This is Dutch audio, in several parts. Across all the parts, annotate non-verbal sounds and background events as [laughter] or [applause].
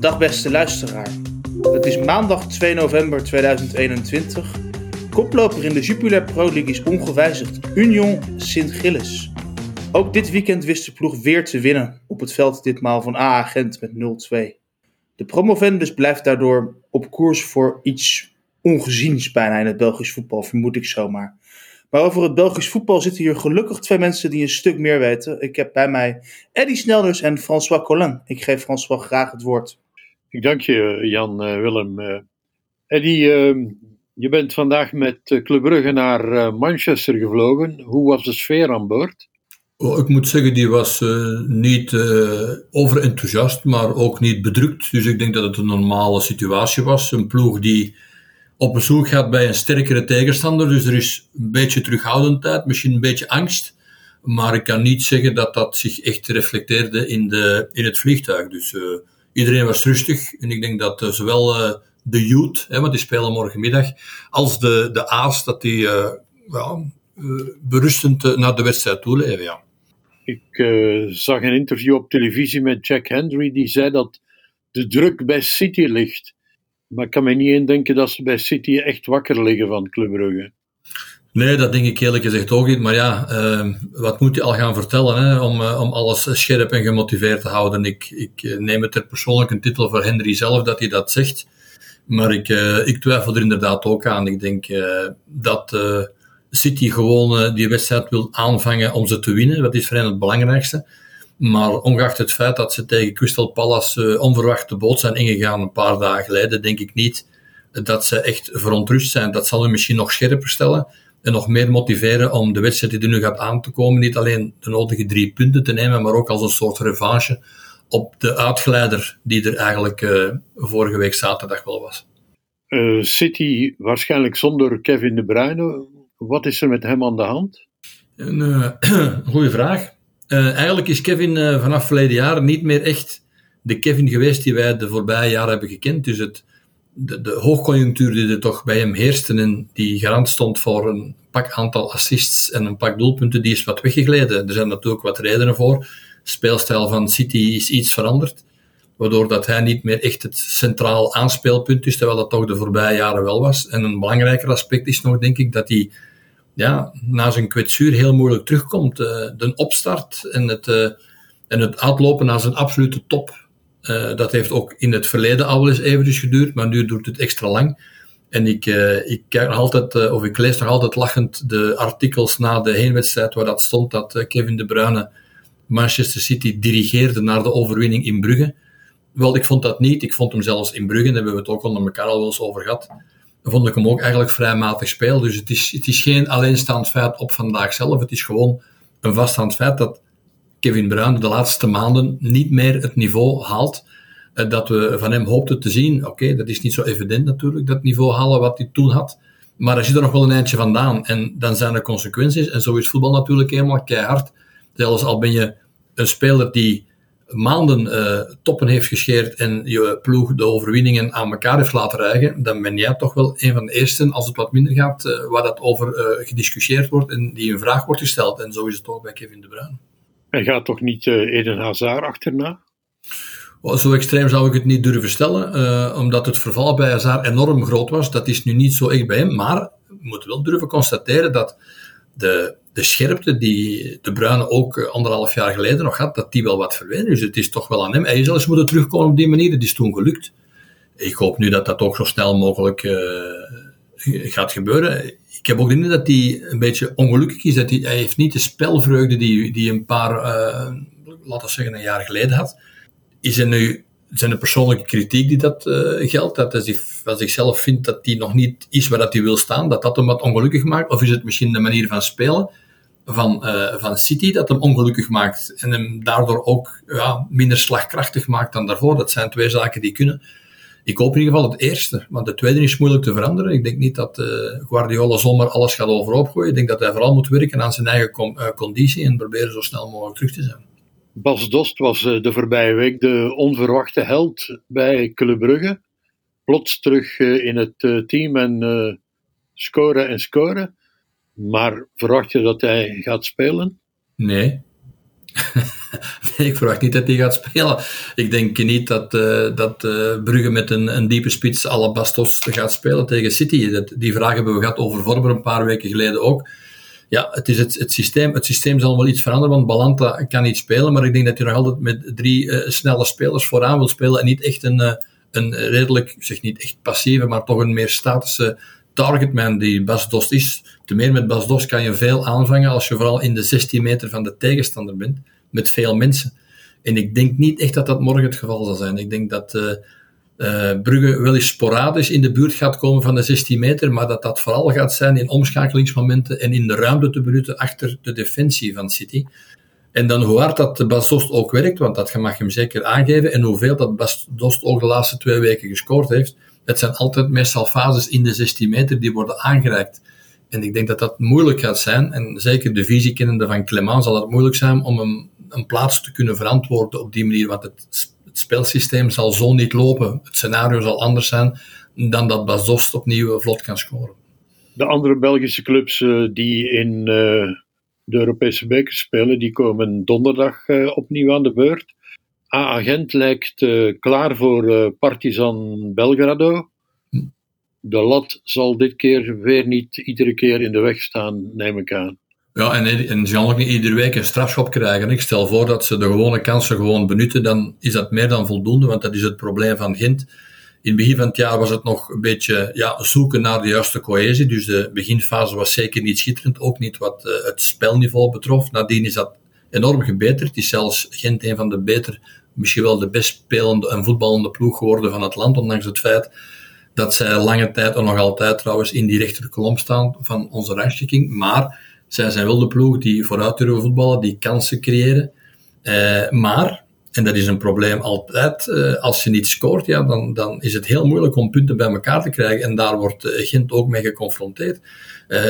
Dag beste luisteraar. Het is maandag 2 november 2021. Koploper in de Jupiler Pro League is ongewijzigd Union Sint-Gilles. Ook dit weekend wist de ploeg weer te winnen. Op het veld ditmaal van AA Gent met 0-2. De promovendus blijft daardoor op koers voor iets ongeziens bijna in het Belgisch voetbal, vermoed ik zomaar. Maar over het Belgisch voetbal zitten hier gelukkig twee mensen die een stuk meer weten. Ik heb bij mij Eddy Snelders en François Collin. Ik geef François graag het woord. Ik dank je, Jan uh, Willem. Uh, Eddy, uh, je bent vandaag met Club Brugge naar Manchester gevlogen. Hoe was de sfeer aan boord? Oh, ik moet zeggen, die was niet overenthousiast, maar ook niet bedrukt. Dus ik denk dat het een normale situatie was. Een ploeg die op bezoek gaat bij een sterkere tegenstander. Dus er is een beetje terughoudendheid, misschien een beetje angst. Maar ik kan niet zeggen dat dat zich echt reflecteerde in, de, in het vliegtuig. Dus uh, iedereen was rustig. En ik denk dat uh, zowel uh, de youth, hè, want die spelen morgenmiddag, als de, de A's, dat die ja, berustend naar de wedstrijd toe leven. Ja. Ik zag een interview op televisie met Jack Henry, die zei dat de druk bij City ligt. Maar ik kan me niet indenken dat ze bij City echt wakker liggen van Club Brugge. Nee, dat denk ik eerlijk gezegd ook niet. Maar ja, uh, wat moet je al gaan vertellen hè, om, uh, om alles scherp en gemotiveerd te houden? Ik, ik uh, neem het er persoonlijk een titel voor Henry zelf dat hij dat zegt. Maar ik, ik twijfel er inderdaad ook aan. Ik denk dat City gewoon die wedstrijd wil aanvangen om ze te winnen. Dat is voor hen het belangrijkste. Maar ongeacht het feit dat ze tegen Crystal Palace onverwacht de boot zijn ingegaan een paar dagen geleden, denk ik niet dat ze echt verontrust zijn. Dat zal u misschien nog scherper stellen en nog meer motiveren om de wedstrijd die er nu gaat aan te komen, niet alleen de nodige drie punten te nemen, maar ook als een soort revanche op de uitgeleider die er eigenlijk uh, vorige week zaterdag wel was. Uh, City waarschijnlijk zonder Kevin De Bruyne. Wat is er met hem aan de hand? Een [clears throat] uh, goede vraag. Eigenlijk is Kevin vanaf verleden jaar niet meer echt de Kevin geweest die wij de voorbije jaren hebben gekend. Dus het, de, de hoogconjunctuur die er toch bij hem heerste en die garant stond voor een pak aantal assists en een pak doelpunten, die is wat weggegleden. Er zijn natuurlijk wat redenen voor. Speelstijl van City is iets veranderd, waardoor dat hij niet meer echt het centraal aanspeelpunt is, terwijl dat toch de voorbije jaren wel was. En een belangrijker aspect is nog, denk ik, dat hij ja, na zijn kwetsuur heel moeilijk terugkomt. Uh, de opstart en het, uh, en het uitlopen naar zijn absolute top, uh, dat heeft ook in het verleden al eens eventjes geduurd, maar nu duurt het extra lang. En ik, ik kijk nog altijd, of ik lees nog altijd lachend de artikels na de heenwedstrijd waar dat stond dat Kevin De Bruyne Manchester City dirigeerde naar de overwinning in Brugge. Wel, ik vond dat niet. Ik vond hem zelfs in Brugge, daar hebben we het ook onder elkaar al wel eens over gehad vond ik hem ook eigenlijk vrij matig spelen. Dus het is, het is geen alleenstaand feit op vandaag zelf. Het is gewoon een vaststaand feit dat Kevin Bruyne de laatste maanden niet meer het niveau haalt eh, dat we van hem hoopten te zien. Oké, dat is niet zo evident natuurlijk, dat niveau halen wat hij toen had. Maar hij zit er nog wel een eindje vandaan. En dan zijn er consequenties. En zo is voetbal natuurlijk helemaal keihard. Zelfs al ben je een speler die maanden uh, toppen heeft gescheerd en je ploeg de overwinningen aan elkaar heeft laten rijgen, dan ben jij toch wel een van de eersten, als het wat minder gaat, uh, waar dat over gediscussieerd wordt en die een vraag wordt gesteld. En zo is het ook bij Kevin De Bruyne. En gaat toch niet Eden Hazard achterna? Zo extreem zou ik het niet durven stellen, omdat het verval bij Hazard enorm groot was. Dat is nu niet zo echt bij hem, maar we moeten wel durven constateren dat de, de scherpte die de Bruine ook eh, anderhalf jaar geleden nog had, dat die wel wat verdwenen. Dus het is toch wel aan hem. Hij zelfs moeten terugkomen op die manier. Het is toen gelukt. Ik hoop nu dat dat ook zo snel mogelijk uh, gaat gebeuren. Ik heb ook de indruk dat hij een beetje ongelukkig is. Dat hij, heeft niet de spelvreugde die, die een paar, laten we zeggen, een jaar geleden had. Is er nu zijn de persoonlijke kritiek die dat uh, geldt. Dat hij van zichzelf vindt dat hij nog niet is waar dat hij wil staan, dat dat hem wat ongelukkig maakt. Of is het misschien de manier van spelen van, uh, van City dat hem ongelukkig maakt en hem daardoor ook ja, minder slagkrachtig maakt dan daarvoor. Dat zijn twee zaken die kunnen. Ik hoop in ieder geval het eerste, want de tweede is moeilijk te veranderen. Ik denk niet dat uh, Guardiola zomaar alles gaat overhoop gooien. Ik denk dat hij vooral moet werken aan zijn eigen conditie en proberen zo snel mogelijk terug te zijn. Bas Dost was eh, de voorbije week de onverwachte held bij Club Brugge. Plots terug eh, in het eh, team en scoren en scoren. Maar verwacht je dat hij gaat spelen? [laughs] Nee. ik verwacht niet dat hij gaat spelen. Ik denk niet dat, dat Brugge met een, een diepe spits alle Bastos gaat spelen tegen City. Dat, die vraag hebben we gehad over Vorber een paar weken geleden ook. Ja, het, is het, het, systeem, het systeem zal wel iets veranderen, want Balanta kan niet spelen, maar ik denk dat hij nog altijd met drie uh, snelle spelers vooraan wil spelen en niet echt een, een redelijk, zeg niet echt passieve, maar toch een meer statische targetman die Bas Dost is. Te meer met Bas Dost kan je veel aanvangen als je vooral in de 16 meter van de tegenstander bent, met veel mensen. En ik denk niet echt dat dat morgen het geval zal zijn. Ik denk dat uh, uh, Brugge wel eens sporadisch in de buurt gaat komen van de 16 meter, maar dat dat vooral gaat zijn in omschakelingsmomenten en in de ruimte te benutten achter de defensie van City. En dan hoe hard dat Bas Dost ook werkt, want dat mag hem zeker aangeven, en hoeveel dat Bas Dost ook de laatste twee weken gescoord heeft, het zijn altijd meestal fases in de 16 meter die worden aangereikt. En ik denk dat dat moeilijk gaat zijn. En zeker de visiekennende van Clement zal het moeilijk zijn om een, een plaats te kunnen verantwoorden op die manier. Want het, het spelsysteem zal zo niet lopen. Het scenario zal anders zijn dan dat Bas Dost opnieuw vlot kan scoren. De andere Belgische clubs uh, die in uh, de Europese beker spelen, die komen donderdag uh, opnieuw aan de beurt. A-agent lijkt klaar voor Partizan Belgrado. Hm. De lat zal dit keer weer niet iedere keer in de weg staan, neem ik aan. Ja, en, en ze gaan ook niet iedere week een strafschop krijgen. Ik stel voor dat ze de gewone kansen gewoon benutten, dan is dat meer dan voldoende, want dat is het probleem van Gent. In het begin van het jaar was het nog een beetje ja, zoeken naar de juiste cohesie. Dus de beginfase was zeker niet schitterend, ook niet wat uh, het spelniveau betrof. Nadien is dat enorm gebeterd. Is zelfs Gent een van de beter misschien wel de best spelende en voetballende ploeg geworden van het land, ondanks het feit dat zij lange tijd en nog altijd trouwens in die rechterkolom staan van onze rangschikking. Maar zij zijn wel de ploeg die vooruit durven voetballen, die kansen creëren. Eh, maar, en dat is een probleem altijd, eh, als je niet scoort, ja, dan, dan is het heel moeilijk om punten bij elkaar te krijgen. En daar wordt uh, Gent ook mee geconfronteerd.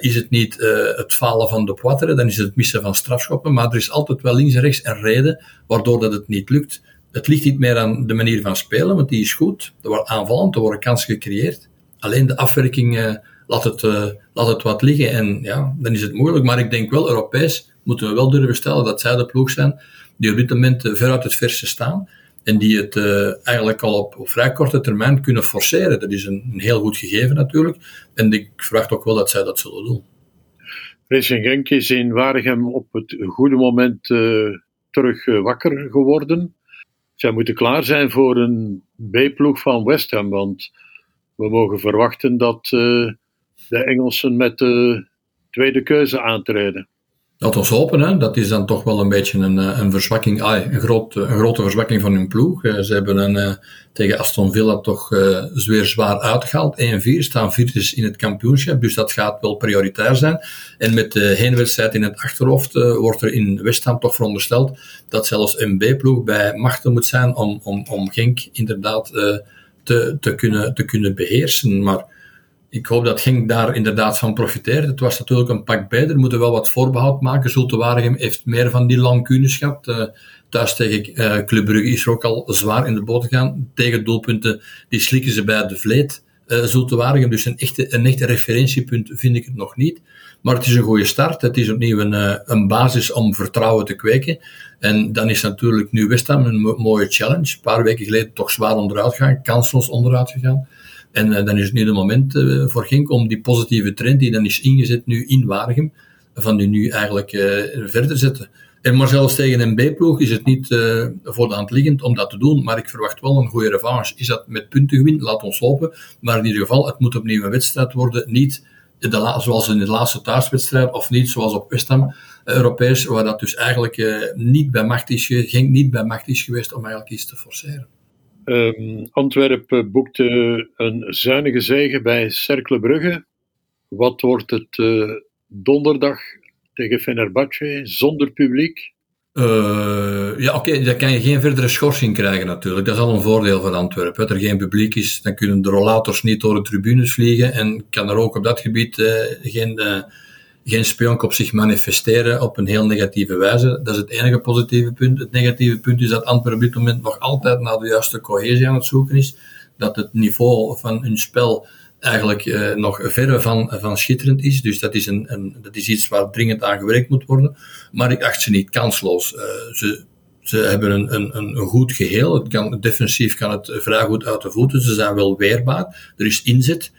Is het niet het falen van de Poitre, dan is het missen van strafschoppen. Maar er is altijd wel links en rechts een reden waardoor dat het niet lukt. Het ligt niet meer aan de manier van spelen, want die is goed. Er wordt aanvallend, er worden kansen gecreëerd. Alleen de afwerking laat, het, uh, laat het wat liggen en ja, dan is het moeilijk. Maar ik denk wel, Europees moeten we wel durven stellen dat zij de ploeg zijn die op dit moment uh, ver uit het verste staan en die het eigenlijk al op, vrij korte termijn kunnen forceren. Dat is een, een, heel goed gegeven natuurlijk en ik verwacht ook wel dat zij dat zullen doen. Racing Genk is in Waregem op het goede moment terug wakker geworden zij moeten klaar zijn voor een B-ploeg van West Ham. Want we mogen verwachten dat de Engelsen met de tweede keuze aantreden. Dat was hopen, hè. dat is dan toch wel een beetje een, eh, een verzwakking, een, groot, een grote verzwakking van hun ploeg. Eh, ze hebben een, tegen Aston Villa toch uh, zeer zwaar uitgehaald. 1-4 staan vierde in het kampioenschap, dus dat gaat wel prioritair zijn. En met de heenwedstrijd in het achterhoofd wordt er in West Ham toch verondersteld dat zelfs een B-ploeg bij machten moet zijn om, om, om Genk inderdaad te, te, kunnen, te kunnen beheersen. Maar ik hoop dat Genk daar inderdaad van profiteert. Het was natuurlijk een pak beter. Er moeten wel wat voorbehoud maken. Zulte Waregem heeft meer van die lancunes gehad. Uh, thuis tegen uh, Club Brugge is er ook al zwaar in de boot gegaan. Tegen doelpunten, die slikken ze bij de vleet. Uh, Zulte Waregem, dus een echte, een echte referentiepunt vind ik het nog niet. Maar het is een goede start. Het is opnieuw een, een basis om vertrouwen te kweken. En dan is natuurlijk nu West Ham een mooie challenge. Een paar weken geleden toch zwaar onderuit gegaan, kansloos onderuit gegaan. En uh, dan is het nu het moment uh, voor Genk om die positieve trend die dan is ingezet nu in Waregem, van die nu eigenlijk uh, verder zetten. En maar zelfs tegen een B-ploeg is het niet voor de hand liggend om dat te doen, maar ik verwacht wel een goede revanche. Is dat met puntengewin? Laat ons hopen. Maar in ieder geval, het moet opnieuw een wedstrijd worden. Niet de zoals in de laatste thuiswedstrijd, of niet zoals op West Ham, Europees, waar dat dus eigenlijk niet bij macht is, Genk niet bij macht is geweest om eigenlijk iets te forceren. Um, Antwerpen boekte een zuinige zege bij Cercle Brugge. Wat wordt het uh, donderdag tegen Fenerbahce zonder publiek? Uh, ja, oké, dan kan je geen verdere schorsing krijgen natuurlijk. Dat is al een voordeel van Antwerpen. Dat er geen publiek is, dan kunnen de rollators niet door de tribunes vliegen en kan er ook op dat gebied uh, geen geen spionk op zich manifesteren op een heel negatieve wijze. Dat is het enige positieve punt. Het negatieve punt is dat Antwerpen op dit moment nog altijd naar de juiste cohesie aan het zoeken is. Dat het niveau van hun spel eigenlijk uh, nog verre van, van schitterend is. Dus dat is, een, een, dat is iets waar dringend aan gewerkt moet worden. Maar ik acht ze niet kansloos. Uh, ze Ze hebben een, een, een goed geheel. Het kan, defensief kan het vrij goed uit de voeten. Ze zijn wel weerbaar. Er is inzet.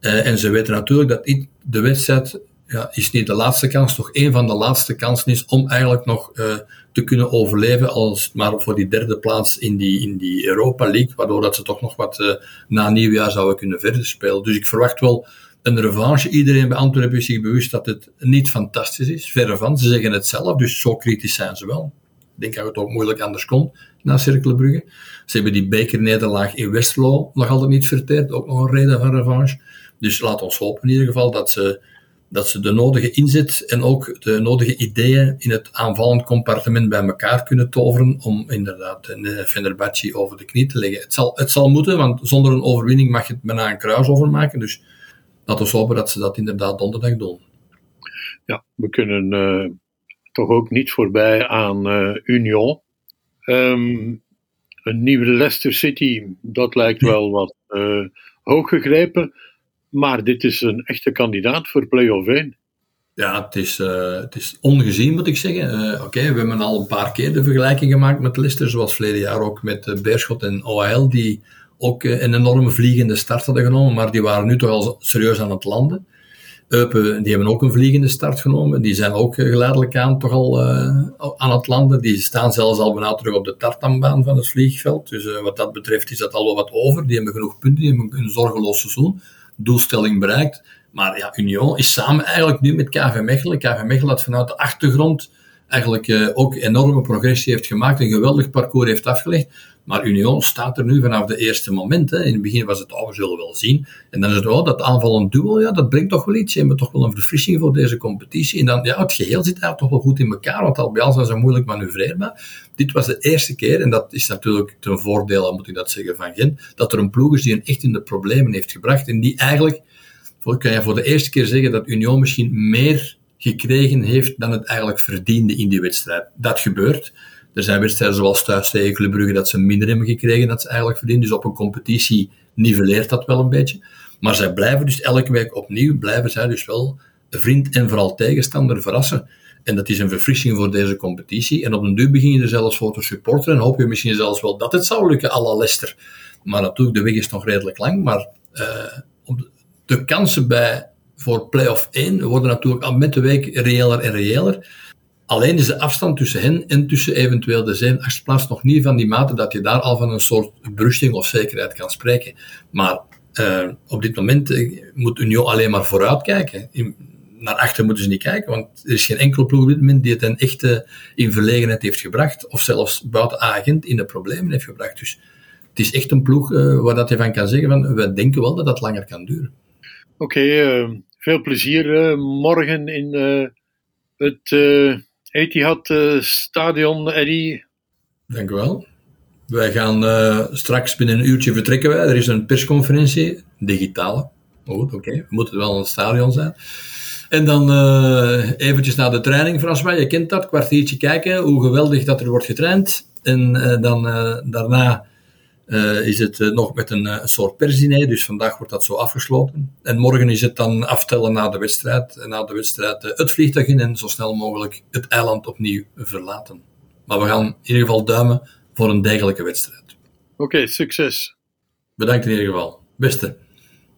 Uh, en ze weten natuurlijk dat de wedstrijd ja, is niet de laatste kans, toch een van de laatste kansen is om eigenlijk nog uh, te kunnen overleven, als maar voor die derde plaats in die, in die Europa League, waardoor dat ze toch nog wat uh, na nieuwjaar zouden kunnen verder spelen. Dus ik verwacht wel een revanche. Iedereen bij Antwerpen is zich bewust dat het niet fantastisch is, verre van. Ze zeggen het zelf, dus zo kritisch zijn ze wel. Ik denk dat het ook moeilijk anders kon na Cirkelbrugge. Ze hebben die bekernederlaag in Westerlo nog altijd niet verteerd, ook nog een reden van revanche. Dus laat ons hopen in ieder geval dat ze dat ze de nodige inzet en ook de nodige ideeën in het aanvallend compartiment bij elkaar kunnen toveren om inderdaad Fenerbahce over de knie te leggen. Het zal, het zal moeten, want zonder een overwinning mag je het bijna een kruis overmaken. Dus laten we hopen dat ze dat inderdaad donderdag doen. Ja, we kunnen uh, toch ook niet voorbij aan uh, Union. Um, een nieuwe Leicester City, dat lijkt wel wat uh, hoog gegrepen. Maar dit is een echte kandidaat voor play-off 1. Ja, het is, uh, het is ongezien, moet ik zeggen. Uh, Oké, we hebben al een paar keer de vergelijking gemaakt met Leicester, zoals verleden jaar ook met uh, Beerschot en OHL, die ook een enorme vliegende start hadden genomen, maar die waren nu toch al serieus aan het landen. Eupen, die hebben ook een vliegende start genomen. Die zijn ook geleidelijk aan toch al aan het landen. Die staan zelfs al bijna terug op de tartanbaan van het vliegveld. Dus wat dat betreft is dat al wel wat over. Die hebben genoeg punten, die hebben een zorgeloos seizoen doelstelling bereikt. Maar ja, Union is samen eigenlijk nu met KV Mechelen. KV Mechelen had vanuit de achtergrond eigenlijk uh, ook enorme progressie heeft gemaakt, een geweldig parcours heeft afgelegd. Maar Union staat er nu vanaf de eerste moment. In het begin was het, oh, we zullen wel zien. En dan is het, oh, dat aanvallend duel, ja, dat brengt toch wel iets. Je hebt toch wel een verfrissing voor deze competitie. En dan, ja, het geheel zit daar toch wel goed in elkaar, want al bij al zijn ze moeilijk manoeuvreerbaar. Dit was de eerste keer, en dat is natuurlijk ten voordele, moet ik dat zeggen, van Gent, dat er een ploeg is die een echt in de problemen heeft gebracht. En die eigenlijk, kan je voor de eerste keer zeggen dat Union misschien meer gekregen heeft dan het eigenlijk verdiende in die wedstrijd. Dat gebeurt. Er zijn wedstrijden zoals thuis tegen Club dat ze minder hebben gekregen dat ze eigenlijk verdienen. Dus op een competitie nivelleert dat wel een beetje. Maar zij blijven dus elke week opnieuw, blijven zij dus wel vriend en vooral tegenstander verrassen. En dat is een verfrissing voor deze competitie. En op een duur begin je er zelfs voor te supporteren en hoop je misschien zelfs wel dat het zou lukken, à la Leicester. Maar natuurlijk, de weg is nog redelijk lang. Maar uh, de kansen bij, voor play-off 1 worden natuurlijk met de week reëler en reëler. Alleen is de afstand tussen hen en tussen eventueel de zeven plaats nog niet van die mate dat je daar al van een soort berusting of zekerheid kan spreken. Maar uh, op dit moment uh, moet Union alleen maar vooruit kijken. Naar achter moeten ze niet kijken, want er is geen enkele ploeg die het een echte in verlegenheid heeft gebracht, of zelfs buiten agent in de problemen heeft gebracht. Dus het is echt een ploeg uh, waar dat je van kan zeggen van, we denken wel dat dat langer kan duren. Oké, okay, veel plezier morgen in het Etihad uh, Stadion, Eddie. Dank u wel. Wij gaan uh, straks binnen een uurtje vertrekken. Wij. Er is een persconferentie, digitale. Goed, oké. We moeten wel in het stadion zijn. En dan uh, eventjes naar de training, François. Je kent dat, kwartiertje kijken hoe geweldig dat er wordt getraind. En dan daarna uh, is het uh, nog met een, uh, soort persdiner, dus vandaag wordt dat zo afgesloten. En morgen is het dan aftellen na de wedstrijd, na de wedstrijd het vliegtuig in en zo snel mogelijk het eiland opnieuw verlaten. Maar we gaan in ieder geval duimen voor een degelijke wedstrijd. Oké, okay, succes. Bedankt in ieder geval. Beste.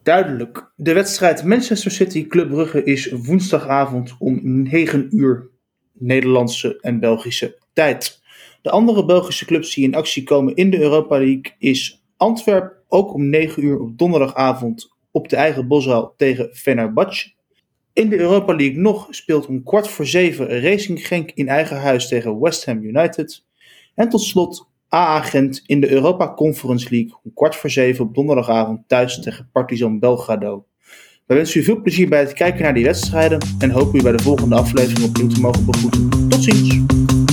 Duidelijk. De wedstrijd Manchester City Club Brugge is woensdagavond om 9 uur Nederlandse en Belgische tijd. De andere Belgische clubs die in actie komen in de Europa League is Antwerp, ook om 9 uur op donderdagavond op de eigen boszaal tegen Fenerbahce. In de Europa League nog speelt om kwart voor zeven Racing Genk in eigen huis tegen West Ham United. En tot slot AA Gent in de Europa Conference League om kwart voor zeven op donderdagavond thuis tegen Partizan Belgrado. We wensen u veel plezier bij het kijken naar die wedstrijden en hopen u bij de volgende aflevering opnieuw te mogen begroeten. Tot ziens!